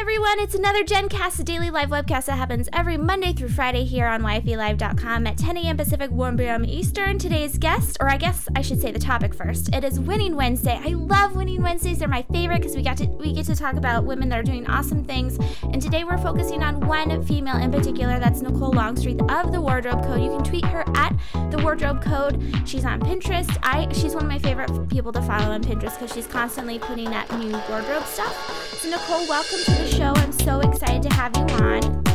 everyone. It's another GenCast, daily live webcast that happens every Monday through Friday here on YFELive.com at 10 a.m. Pacific, 1 p.m. Eastern. Today's guest, or I guess I should say the topic first, it is Winning Wednesday. I love Winning Wednesdays. They're my favorite because we got to we get to talk about women that are doing awesome things. And today we're focusing on one female in particular. That's Nicole Longstreath of the Wardrobe Code. You can tweet her at the Wardrobe Code. She's on Pinterest. I she's one of my favorite people to follow on Pinterest because she's constantly putting out new wardrobe stuff. So Nicole, welcome to the show. I'm so excited to have you on.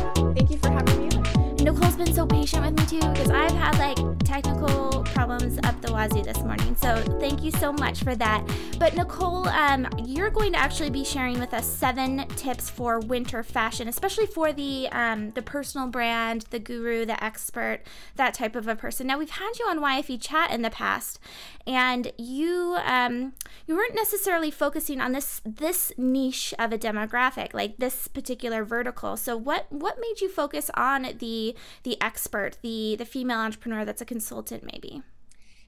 Been so patient with me too because I've had like technical problems up the wazoo this morning. So thank you so much for that. But Nicole, um, you're going to actually be sharing with us seven tips for winter fashion, especially for the um, the personal brand, the guru, the expert, that type of a person. Now we've had you on YFE chat in the past, and you um, you weren't necessarily focusing on this this niche of a demographic, like this particular vertical. So what what made you focus on the the expert, the the female entrepreneur that's a consultant, maybe?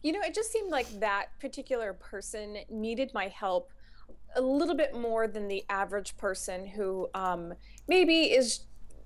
You know, it just seemed like that particular person needed my help a little bit more than the average person who um, maybe is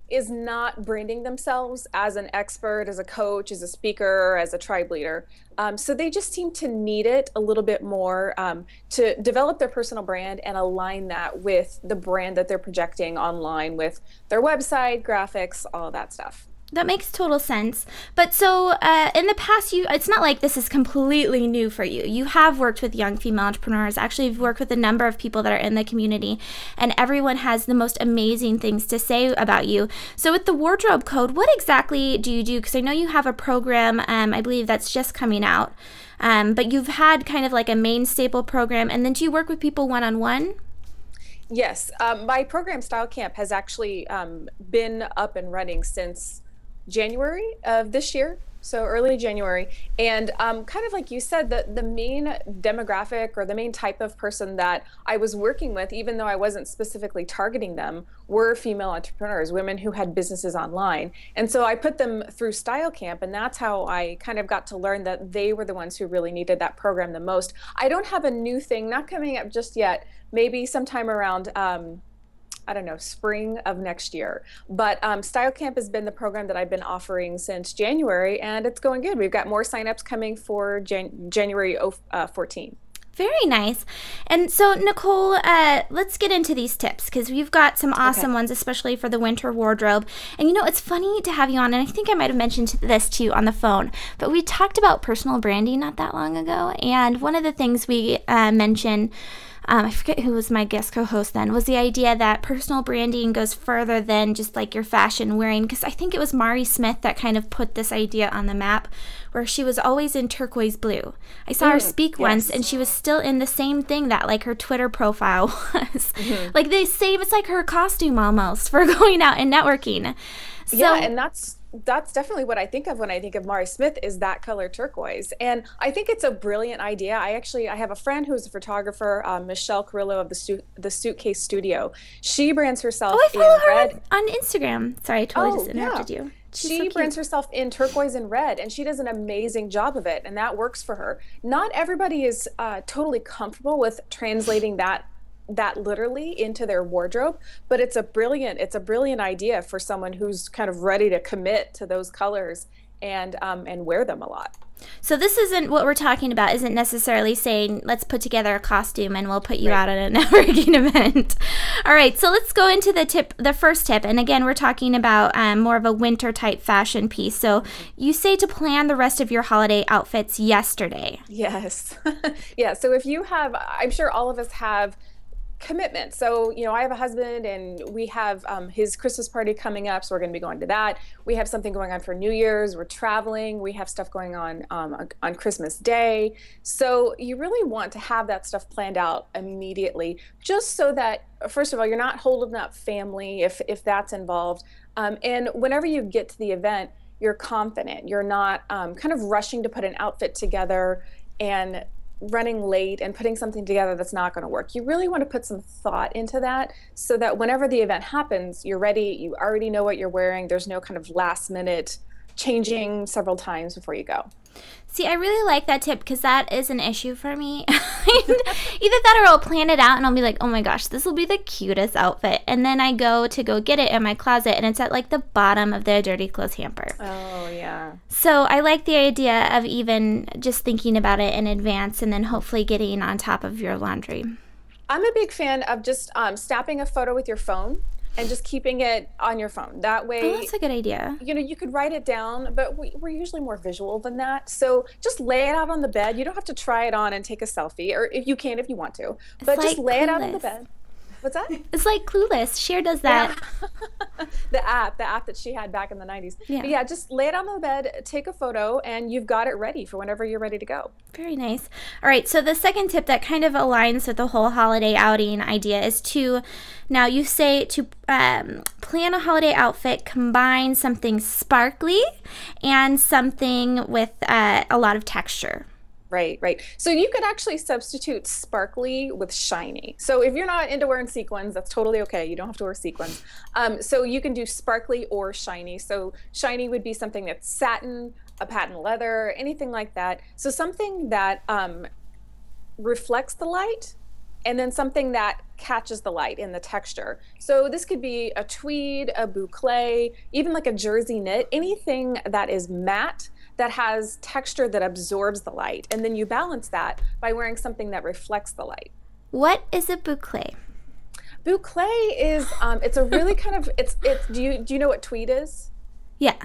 is not branding themselves as an expert, as a coach, as a speaker, as a tribe leader. Um, so they just seem to need it a little bit more um, to develop their personal brand and align that with the brand that they're projecting online with their website, graphics, all that stuff. That makes total sense. But so uh, in the past, you it's not like this is completely new for you. You have worked with young female entrepreneurs. Actually, you've worked with a number of people that are in the community, and everyone has the most amazing things to say about you. So with the wardrobe code, what exactly do you do? Because I know you have a program. Um, I believe that's just coming out. Um, but you've had kind of like a main staple program, and then do you work with people one on one? Yes, um, my program Style Camp has actually um, been up and running since January of this year, so early January. And um, kind of like you said, the, the main demographic or the main type of person that I was working with, even though I wasn't specifically targeting them, were female entrepreneurs, women who had businesses online. And so I put them through Style Camp, and that's how I kind of got to learn that they were the ones who really needed that program the most. I don't have a new thing, not coming up just yet, maybe sometime around. Um, I don't know, spring of next year. But um, Style Camp has been the program that I've been offering since January, and it's going good. We've got more signups coming for Jan- January uh, 14. Very nice. And so, Nicole, uh, let's get into these tips because we've got some awesome okay. ones, especially for the winter wardrobe. And you know, it's funny to have you on, and I think I might have mentioned this to you on the phone, but we talked about personal branding not that long ago. And one of the things we uh, mentioned um, I forget who was my guest co host then, was the idea that personal branding goes further than just like your fashion wearing. Because I think it was Mari Smith that kind of put this idea on the map where she was always in turquoise blue. I saw mm, her speak yes. once and she was still in the same thing that like her Twitter profile was. Mm-hmm. Like the same, it's like her costume almost for going out and networking. So, yeah, and that's that's definitely what I think of when I think of Mari Smith is that color turquoise. And I think it's a brilliant idea. I actually I have a friend who's a photographer, um, Michelle Carrillo of the stu- the Suitcase Studio. She brands herself oh, I follow her red. on Instagram. Sorry, I totally oh, just interrupted yeah. you. She's she so brands herself in turquoise and red, and she does an amazing job of it, and that works for her. Not everybody is uh, totally comfortable with translating that that literally into their wardrobe but it's a brilliant it's a brilliant idea for someone who's kind of ready to commit to those colors and um, and wear them a lot. So this isn't what we're talking about isn't necessarily saying let's put together a costume and we'll put you right. out at a networking event. All right so let's go into the tip the first tip. And again we're talking about um, more of a winter type fashion piece. So you say to plan the rest of your holiday outfits yesterday. Yes. Yeah so if you have i'm sure all of us have commitment. So, you know, I have a husband and we have um, his Christmas party coming up. So we're going to be going to that. We have something going on for New Year's. We're traveling. We have stuff going on um, on Christmas Day. So you really want to have that stuff planned out immediately, just so that, first of all, you're not holding up family if, if that's involved. Um, and whenever you get to the event, you're confident. You're not um, kind of rushing to put an outfit together and running late and putting something together that's not going to work. You really want to put some thought into that so that whenever the event happens, you're ready, you already know what you're wearing, there's no kind of last minute changing several times before you go. See, I really like that tip because that is an issue for me. Either that or I'll plan it out and I'll be like, oh my gosh, this will be the cutest outfit. And then I go to go get it in my closet and it's at like the bottom of the dirty clothes hamper. Oh, yeah. So I like the idea of even just thinking about it in advance and then hopefully getting on top of your laundry. I'm a big fan of just um, snapping a photo with your phone and just keeping it on your phone. That way, oh, that's a good idea. You know, you could write it down, but we, are usually more visual than that. So just lay it out on the bed. You don't have to try it on and take a selfie, or if you can, if you want to, but just lay clueless. it out on the bed. What's that? It's like Clueless. Cher does that. Yeah. the app, the app that she had back in the 90s. Yeah. But yeah, just lay it on the bed, take a photo, and you've got it ready for whenever you're ready to go. Very nice. All right, so the second tip that kind of aligns with the whole holiday outing idea is to now you say to um, plan a holiday outfit, combine something sparkly and something with uh, a lot of texture. Right, right. So you could actually substitute sparkly with shiny. So if you're not into wearing sequins, that's totally okay. You don't have to wear sequins. Um, so you can do sparkly or shiny. So shiny would be something that's satin, a patent leather, anything like that. So something that um, reflects the light and then something that catches the light in the texture. So this could be a tweed, a boucle, even like a jersey knit, anything that is matte that has texture that absorbs the light. And then you balance that by wearing something that reflects the light. What is a boucle? Boucle is um, it's a really kind of it's it's do you do you know what tweed is? Yeah.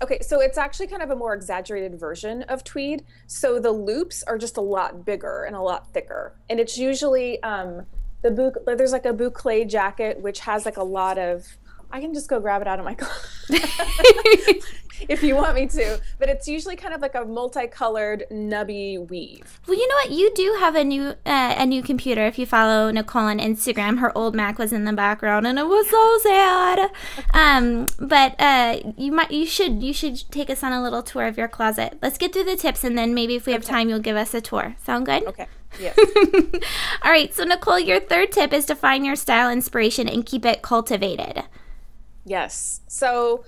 Okay, so it's actually kind of a more exaggerated version of tweed. So the loops are just a lot bigger and a lot thicker, and it's usually um, the boucle. There's like a boucle jacket which has like a lot of I can just go grab it out of my closet if you want me to. But it's usually kind of like a multicolored nubby weave. Well, you know what? You do have a new uh, a new computer. If you follow Nicole on Instagram, her old Mac was in the background, and it was so sad. Um, but uh, you might you should you should take us on a little tour of your closet. Let's get through the tips, and then maybe if we have okay. time, you'll give us a tour. Sound good? Okay. Yes. All right. So Nicole, your third tip is to find your style inspiration and keep it cultivated. Yes. So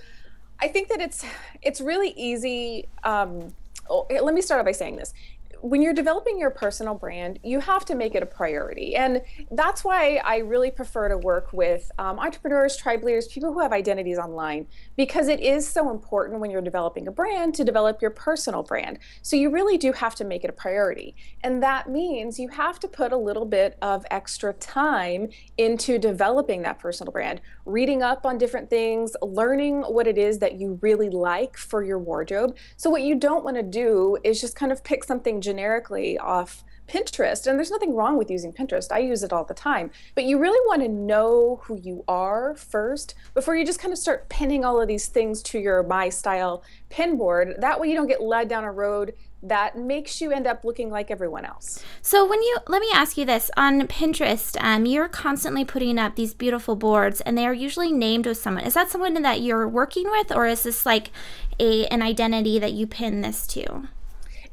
I think that it's it's really easy. Um, oh, let me start by saying this when you're developing your personal brand, you have to make it a priority. And that's why I really prefer to work with um, entrepreneurs, tribe leaders, people who have identities online, because it is so important when you're developing a brand to develop your personal brand. So you really do have to make it a priority. And that means you have to put a little bit of extra time into developing that personal brand, reading up on different things, learning what it is that you really like for your wardrobe. So what you don't want to do is just kind of pick something generically off Pinterest, and there's nothing wrong with using Pinterest. I use it all the time. But you really want to know who you are first before you just kind of start pinning all of these things to your My Style pin board. That way you don't get led down a road that makes you end up looking like everyone else. So when you let me ask you this on Pinterest, um, you're constantly putting up these beautiful boards, and they are usually named with someone. Is that someone that you're working with, or is this like a an identity that you pin this to?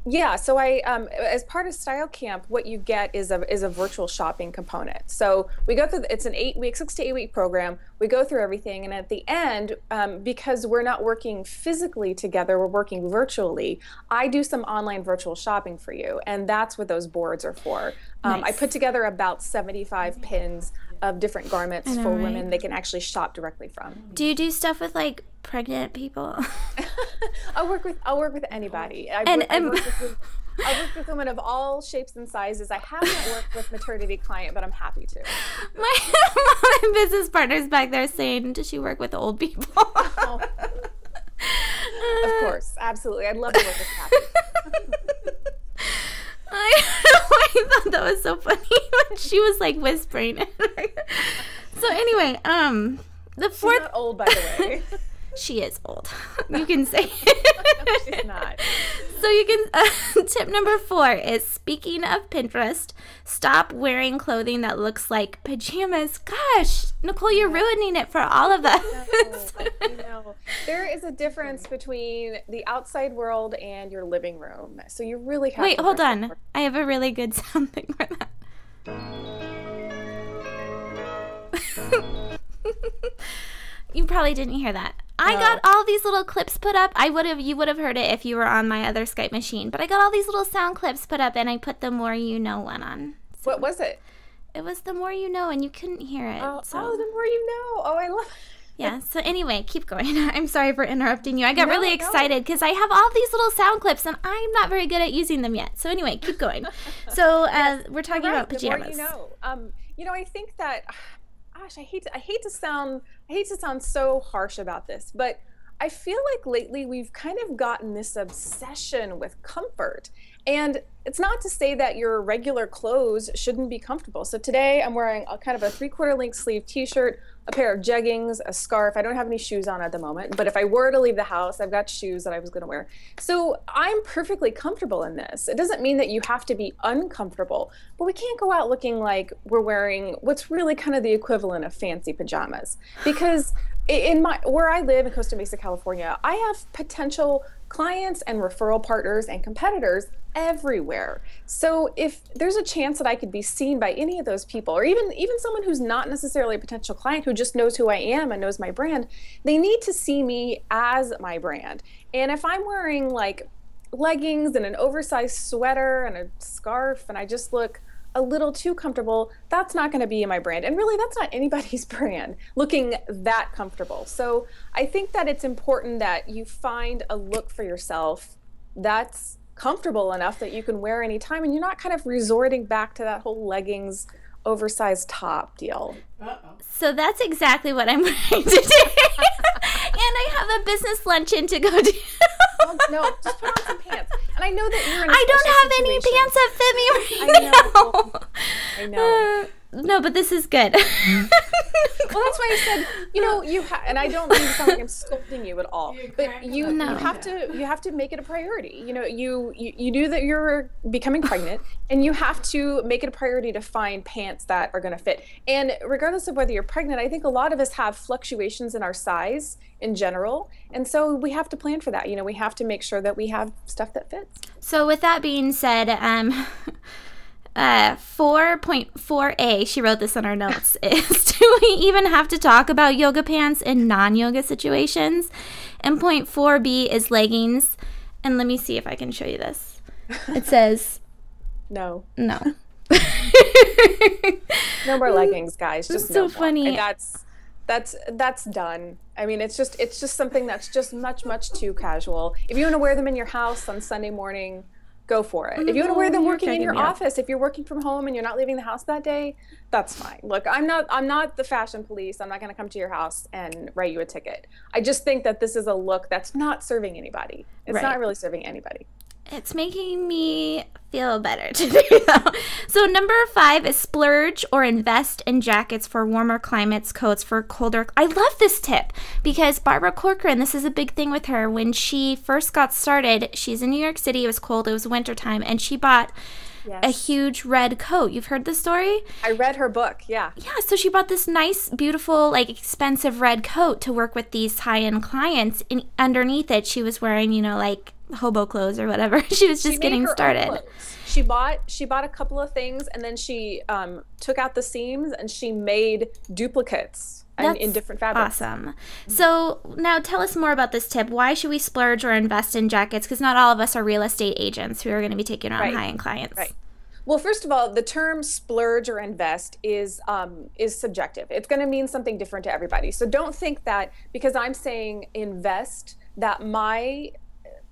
Yeah, so I, um, as part of Style Camp, what you get is a is a virtual shopping component. So we go through. It's an eight week, six to eight week program. We go through everything, and at the end, um, because we're not working physically together, we're working virtually. I do some online virtual shopping for you, and that's what those boards are for. Um, nice. I put together about seventy five pins of different garments know, for right? women they can actually shop directly from. Do you do stuff with like pregnant people? I'll work with I'll work with anybody. I and, work, I work with, I work with women of all shapes and sizes. I haven't worked with maternity client, but I'm happy to. My, my business partner's back there saying, "Does she work with old people?" oh. Of course, absolutely. I'd love to work with Kathy. I, I thought that was so funny when she was like whispering. so anyway, um, the fourth. She's not old, by the way. She is old. You can say. no, she's not. So you can. Uh, tip number four is speaking of Pinterest, stop wearing clothing that looks like pajamas. Gosh, Nicole, you're ruining it for all of us. I know. There is a difference between the outside world and your living room. So you really have. Wait, hold on. I have a really good sound thing for that. you probably didn't hear that. I got all these little clips put up. I would have, you would have heard it if you were on my other Skype machine. But I got all these little sound clips put up, and I put the more you know one on. So what was it? It was the more you know, and you couldn't hear it. Oh, so. oh the more you know. Oh, I love. yeah. So anyway, keep going. I'm sorry for interrupting you. I got no, really excited because no. I have all these little sound clips, and I'm not very good at using them yet. So anyway, keep going. So uh, yes, we're talking right, about pajamas. you know. Um, you know, I think that gosh, I hate to, I hate to sound I hate to sound so harsh about this, but I feel like lately we've kind of gotten this obsession with comfort. And it's not to say that your regular clothes shouldn't be comfortable. So today I'm wearing a kind of a three quarter length sleeve t shirt, a pair of jeggings, a scarf. I don't have any shoes on at the moment, but if I were to leave the house, I've got shoes that I was going to wear. So I'm perfectly comfortable in this. It doesn't mean that you have to be uncomfortable, but we can't go out looking like we're wearing what's really kind of the equivalent of fancy pajamas because in my where I live in Costa Mesa, California, I have potential clients and referral partners and competitors everywhere. So if there's a chance that I could be seen by any of those people or even even someone who's not necessarily a potential client who just knows who I am and knows my brand, they need to see me as my brand. And if I'm wearing like leggings and an oversized sweater and a scarf and I just look a little too comfortable, that's not going to be in my brand. And really, that's not anybody's brand looking that comfortable. So I think that it's important that you find a look for yourself that's comfortable enough that you can wear anytime and you're not kind of resorting back to that whole leggings oversized top deal. Uh-oh. So that's exactly what I'm wearing today. and I have a business luncheon to go to. oh, no, just put on some pants. And I know that you're in. I don't have situation. any pants that fit me right I know. Now. I know. Uh, No, but this is good. well, that's why I said, you know, you ha- and I don't mean to sound like I'm scolding you at all, but you, no. you have to you have to make it a priority. You know, you, you you knew that you're becoming pregnant, and you have to make it a priority to find pants that are going to fit. And regardless of whether you're pregnant, I think a lot of us have fluctuations in our size in general, and so we have to plan for that. You know, we have to make sure that we have stuff that fits. So, with that being said, um. Uh, 4.4a, she wrote this in her notes, is do we even have to talk about yoga pants in non yoga situations? And point 4b is leggings. And let me see if I can show you this. It says, No. No. no more leggings, guys. Just so no funny. And that's that's that's done. I mean, it's just it's just something that's just much much too casual. If you want to wear them in your house on Sunday morning, go for it. If you want to wear them working in your office, if you're working from home and you're not leaving the house that day, that's fine. Look, I'm not I'm not the fashion police. I'm not going to come to your house and write you a ticket. I just think that this is a look that's not serving anybody. It's right. not really serving anybody. It's making me feel better today. so number five is splurge or invest in jackets for warmer climates, coats for colder. I love this tip because Barbara Corcoran, this is a big thing with her. When she first got started, she's in New York City. It was cold. It was wintertime, and she bought. Yes. a huge red coat. You've heard the story? I read her book, yeah. Yeah, so she bought this nice, beautiful, like expensive red coat to work with these high end clients. And underneath it, she was wearing, you know, like hobo clothes or whatever. she was just she getting started. She bought she bought a couple of things and then she um, took out the seams and she made duplicates and in different fabrics. Awesome. So now tell us more about this tip. Why should we splurge or invest in jackets? Because not all of us are real estate agents who are going to be taking on right. high end clients. Right. Well, first of all, the term splurge or invest is um, is subjective. It's going to mean something different to everybody. So don't think that because I'm saying invest that my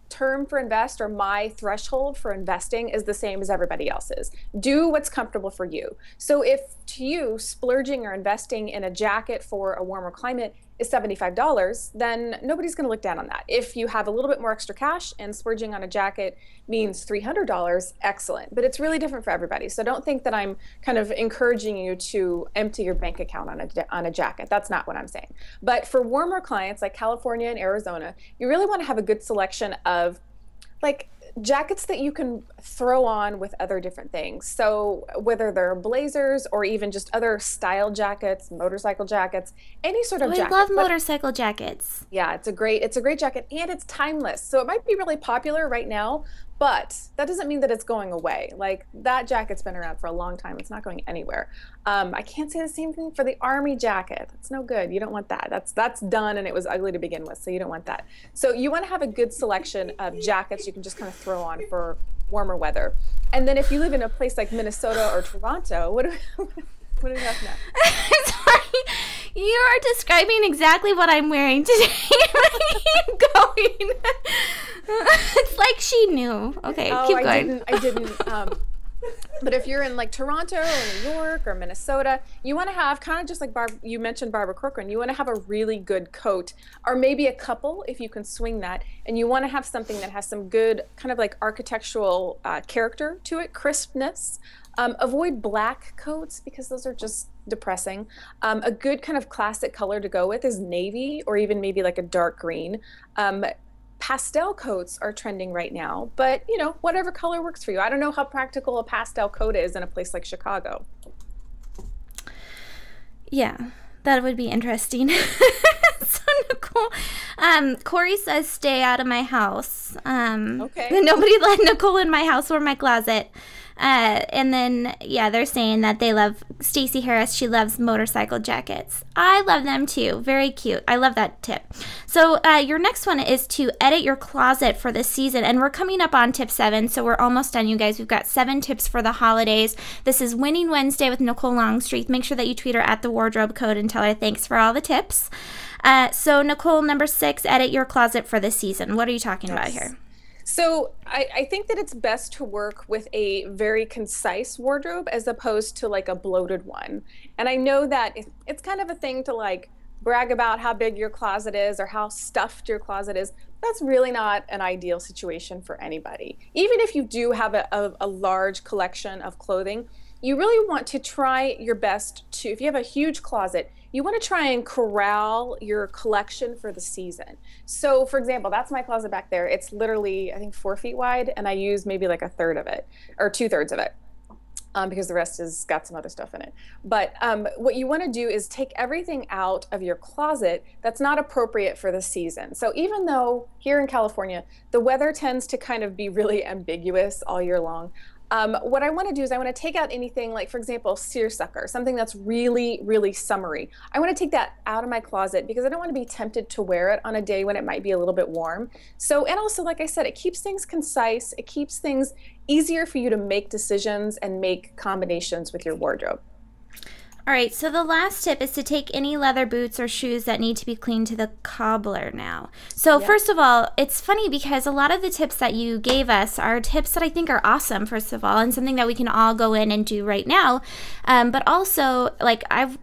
term for invest or my threshold for investing is the same as everybody else's. Do what's comfortable for you. So if to you splurging or investing in a jacket for a warmer climate is $75, then nobody's going to look down on that. If you have a little bit more extra cash and splurging on a jacket means $300, excellent. But it's really different for everybody. So don't think that I'm kind of encouraging you to empty your bank account on a, on a jacket. That's not what I'm saying. But for warmer clients like California and Arizona, you really want to have a good selection of like jackets that you can throw on with other different things. So whether they're blazers or even just other style jackets, motorcycle jackets, any sort of oh, jacket. I love motorcycle jackets. Yeah, it's a great it's a great jacket and it's timeless. So it might be really popular right now, but that doesn't mean that it's going away. Like that jacket's been around for a long time. It's not going anywhere. Um, I can't say the same thing for the army jacket. That's no good. You don't want that. That's that's done and it was ugly to begin with, so you don't want that. So you want to have a good selection of jackets you can just kind of throw on for warmer weather. And then if you live in a place like Minnesota or Toronto, what do, what do we have now? Sorry, you are describing exactly what I'm wearing today. keep going. it's like she knew. Okay, oh, keep I going. didn't. I didn't. Um, but if you're in like Toronto or New York or Minnesota, you want to have kind of just like Barb, you mentioned Barbara Corcoran, you want to have a really good coat or maybe a couple if you can swing that. And you want to have something that has some good kind of like architectural uh, character to it, crispness. Um, avoid black coats because those are just depressing. Um, a good kind of classic color to go with is navy or even maybe like a dark green. Um, pastel coats are trending right now, but you know, whatever color works for you. I don't know how practical a pastel coat is in a place like Chicago. Yeah, that would be interesting. so Nicole, um, Corey says, "Stay out of my house." Um, okay. Nobody let Nicole in my house or my closet. Uh, and then yeah, they're saying that they love Stacy Harris. She loves motorcycle jackets. I love them too. Very cute. I love that tip. So uh, your next one is to edit your closet for this season, and we're coming up on tip seven, so we're almost done, you guys. We've got seven tips for the holidays. This is Winning Wednesday with Nicole Longstreath. Make sure that you tweet her at the Wardrobe Code and tell her thanks for all the tips. Uh, so Nicole, number six, edit your closet for the season. What are you talking yes. about here? So I, I, think that it's best to work with a very concise wardrobe as opposed to like a bloated one. And I know that it's kind of a thing to like brag about how big your closet is or how stuffed your closet is. That's really not an ideal situation for anybody. Even if you do have a, a, a large collection of clothing, you really want to try your best to, if you have a huge closet, you want to try and corral your collection for the season. So, for example, that's my closet back there. It's literally, I think, four feet wide, and I use maybe like a third of it or two thirds of it. Um, because the rest has got some other stuff in it. But um, what you want to do is take everything out of your closet that's not appropriate for the season. So even though here in California, the weather tends to kind of be really ambiguous all year long, um, what I want to do is I want to take out anything like, for example, seersucker, something that's really, really summery. I want to take that out of my closet because I don't want to be tempted to wear it on a day when it might be a little bit warm. So, and also, like I said, it keeps things concise. It keeps things easier for you to make decisions and make combinations with your wardrobe. All right, so the last tip is to take any leather boots or shoes that need to be cleaned to the cobbler now. So, first of all, it's funny because a lot of the tips that you gave us are tips that I think are awesome, first of all, and something that we can all go in and do right now. Um, but also, like, I've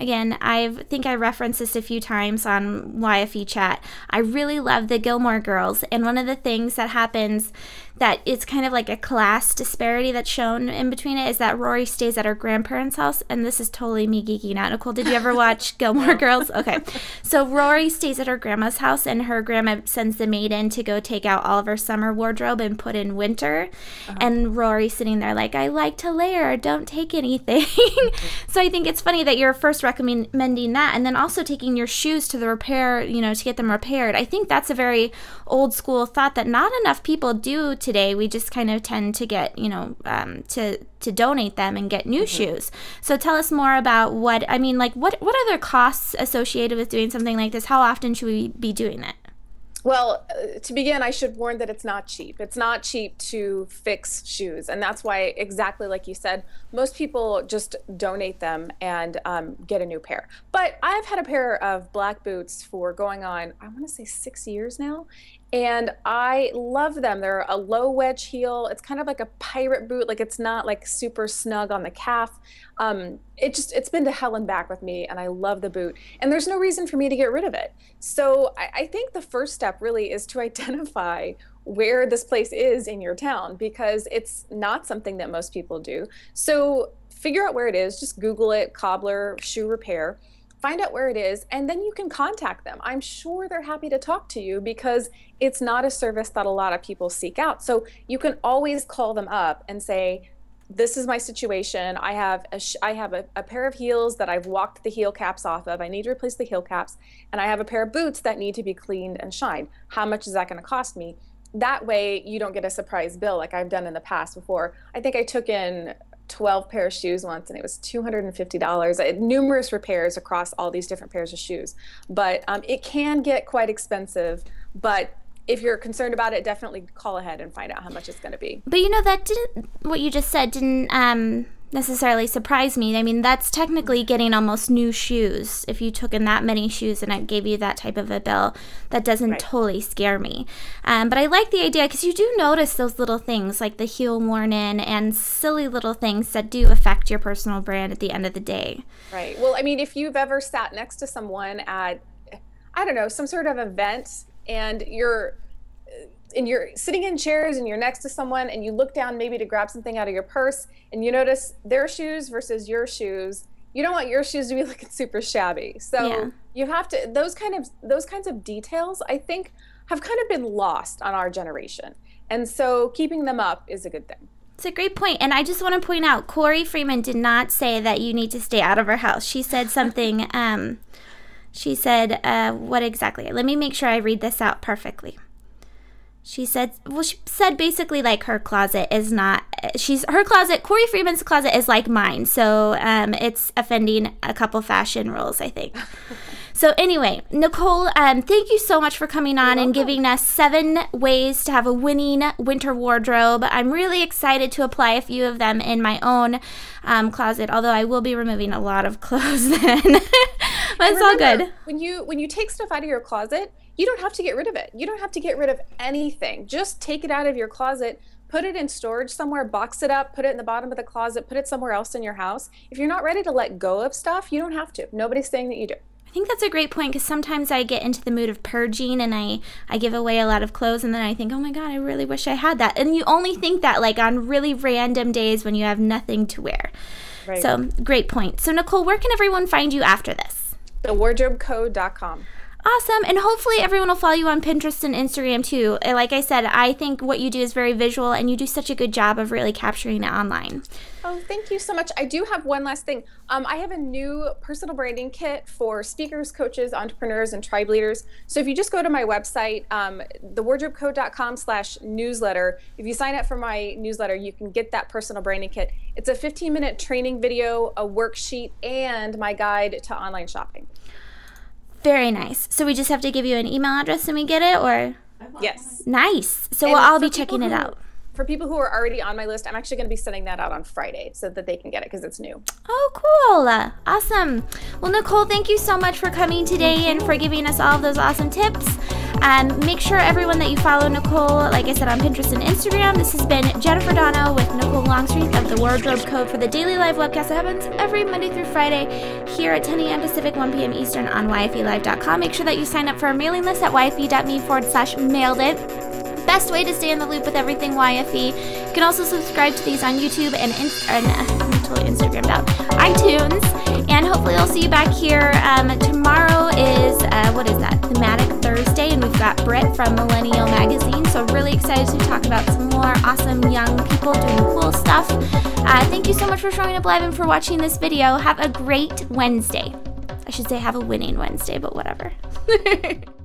again, I think I referenced this a few times on YFE chat. I really love the Gilmore Girls, and one of the things that happens that it's kind of like a class disparity that's shown in between it is that Rory stays at her grandparents' house, and this is totally me geeking out. Nicole, did you ever watch Gilmore Girls? Okay, so Rory stays at her grandma's house, and her grandma sends the maid in to go take out all of her summer wardrobe and put in winter, uh-huh. and Rory's sitting there like, "I like to layer, don't take anything." so I think it's funny that you're first recommending that, and then also taking your shoes to the repair, you know, to get them repaired. I think that's a very old school thought that not enough people do. To today. We just kind of tend to get, you know, um, to to donate them and get new mm-hmm. shoes. So tell us more about what I mean. Like, what what are the costs associated with doing something like this? How often should we be doing it? Well, uh, to begin, I should warn that it's not cheap. It's not cheap to fix shoes. And that's why, exactly like you said, most people just donate them and um, get a new pair. But I've had a pair of black boots for going on, I want to say six years now and I love them. They're a low wedge heel. It's kind of like a pirate boot. Like it's not like super snug on the calf. Um, it just it's been to hell and back with me, and I love the boot. And there's no reason for me to get rid of it. So I, I think the first step really is to identify where this place is in your town because it's not something that most people do. So figure out where it is. Just Google it, cobbler shoe repair find out where it is, and then you can contact them. I'm sure they're happy to talk to you because it's not a service that a lot of people seek out. So you can always call them up and say, this is my situation. I have a sh- I have a, a, pair of heels that I've walked the heel caps off of. I need to replace the heel caps, and I have a pair of boots that need to be cleaned and shined. How much is that going to cost me? That way, you don't get a surprise bill like I've done in the past before. I think I took in 12 pair of shoes once and it was $250 I had numerous repairs across all these different pairs of shoes. But um, it can get quite expensive but if you're concerned about it definitely call ahead and find out how much it's going to be. But you know that didn't what you just said didn't um necessarily surprise me. I mean, that's technically getting almost new shoes. If you took in that many shoes and I gave you that type of a bill, that doesn't right. totally scare me. Um, but I like the idea because you do notice those little things like the heel worn in and silly little things that do affect your personal brand at the end of the day. Right. Well, I mean, if you've ever sat next to someone at, I don't know, some sort of event and you're and you're sitting in chairs and you're next to someone and you look down maybe to grab something out of your purse and you notice their shoes versus your shoes you don't want your shoes to be looking super shabby so yeah. you have to those kind of those kinds of details i think have kind of been lost on our generation and so keeping them up is a good thing it's a great point. And I just want to point out Corey Freeman did not say that you need to stay out of her house. She said something, um, she said, uh, what exactly? Let me make sure I read this out perfectly she said well she said basically like her closet is not she's her closet corey freeman's closet is like mine. So um, it's offending a couple fashion rules i think. So anyway nicole um, thank you so much for coming on and giving us seven ways to have a winning winter wardrobe. I'm really excited to apply a few of them in my own um, closet although i will be removing a lot of clothes then. But it's all good. when you when you take stuff out of your closet you don't have to get rid of it. You don't have to get rid of anything. Just take it out of your closet, put it in storage somewhere, box it up, put it in the bottom of the closet, put it somewhere else in your house. If you're not ready to let go of stuff, you don't have to. Nobody's saying that you do. I think that's a great point because sometimes I get into the mood of purging and I, I give away a lot of clothes and then I think, oh my God, I really wish I had that. And you only think that like on really random days when you have nothing to wear. Right. So great point. So, Nicole, where can everyone find you after this? TheWardrobeCode.com. Awesome. And hopefully everyone will follow you on Pinterest and Instagram too. Like I said, I think what you do is very visual and you do such a good job of really capturing it online. Oh, thank you so much. I do have one last thing. Um, I have a new personal branding kit for speakers, coaches, entrepreneurs, and tribe leaders. So if you just go to my website, um, thewardrobecode.com slash newsletter, if you sign up for my newsletter, you can get that personal branding kit. It's a 15 minute training video, a worksheet, and my guide to online shopping. Very nice. So we just have to give you an email address and we get it, or? Yes. Nice. So well, I'll be checking it out for people who are already on my list, I'm actually going to be sending that out on Friday so that they can get it because it's new. Oh, cool. Awesome. Well, Nicole, thank you so much for coming today and for giving us all of those awesome tips. And um, make sure everyone that you follow Nicole, like I said, on Pinterest and Instagram. This has been Jennifer Dono with Nicole Longstreath of the Wardrobe Code for the Daily Live webcast that happens every Monday through Friday here at 10 a.m. Pacific, 1 p.m. Eastern on YFELive.com. Make sure that you sign up for our mailing list at yfe.me forward slash mailed it best way to stay in the loop with everything YFE. You can also subscribe to these on YouTube and, in, uh, I'm totally Instagrammed out, iTunes. And hopefully I'll see you back here. Um, tomorrow is, uh, what is that? Thematic Thursday, and we've got Britt from Millennial Magazine. So really excited to talk about some more awesome young people doing cool stuff. Uh, thank you so much for showing up live and for watching this video. Have a great Wednesday. I should say have a winning Wednesday, but whatever.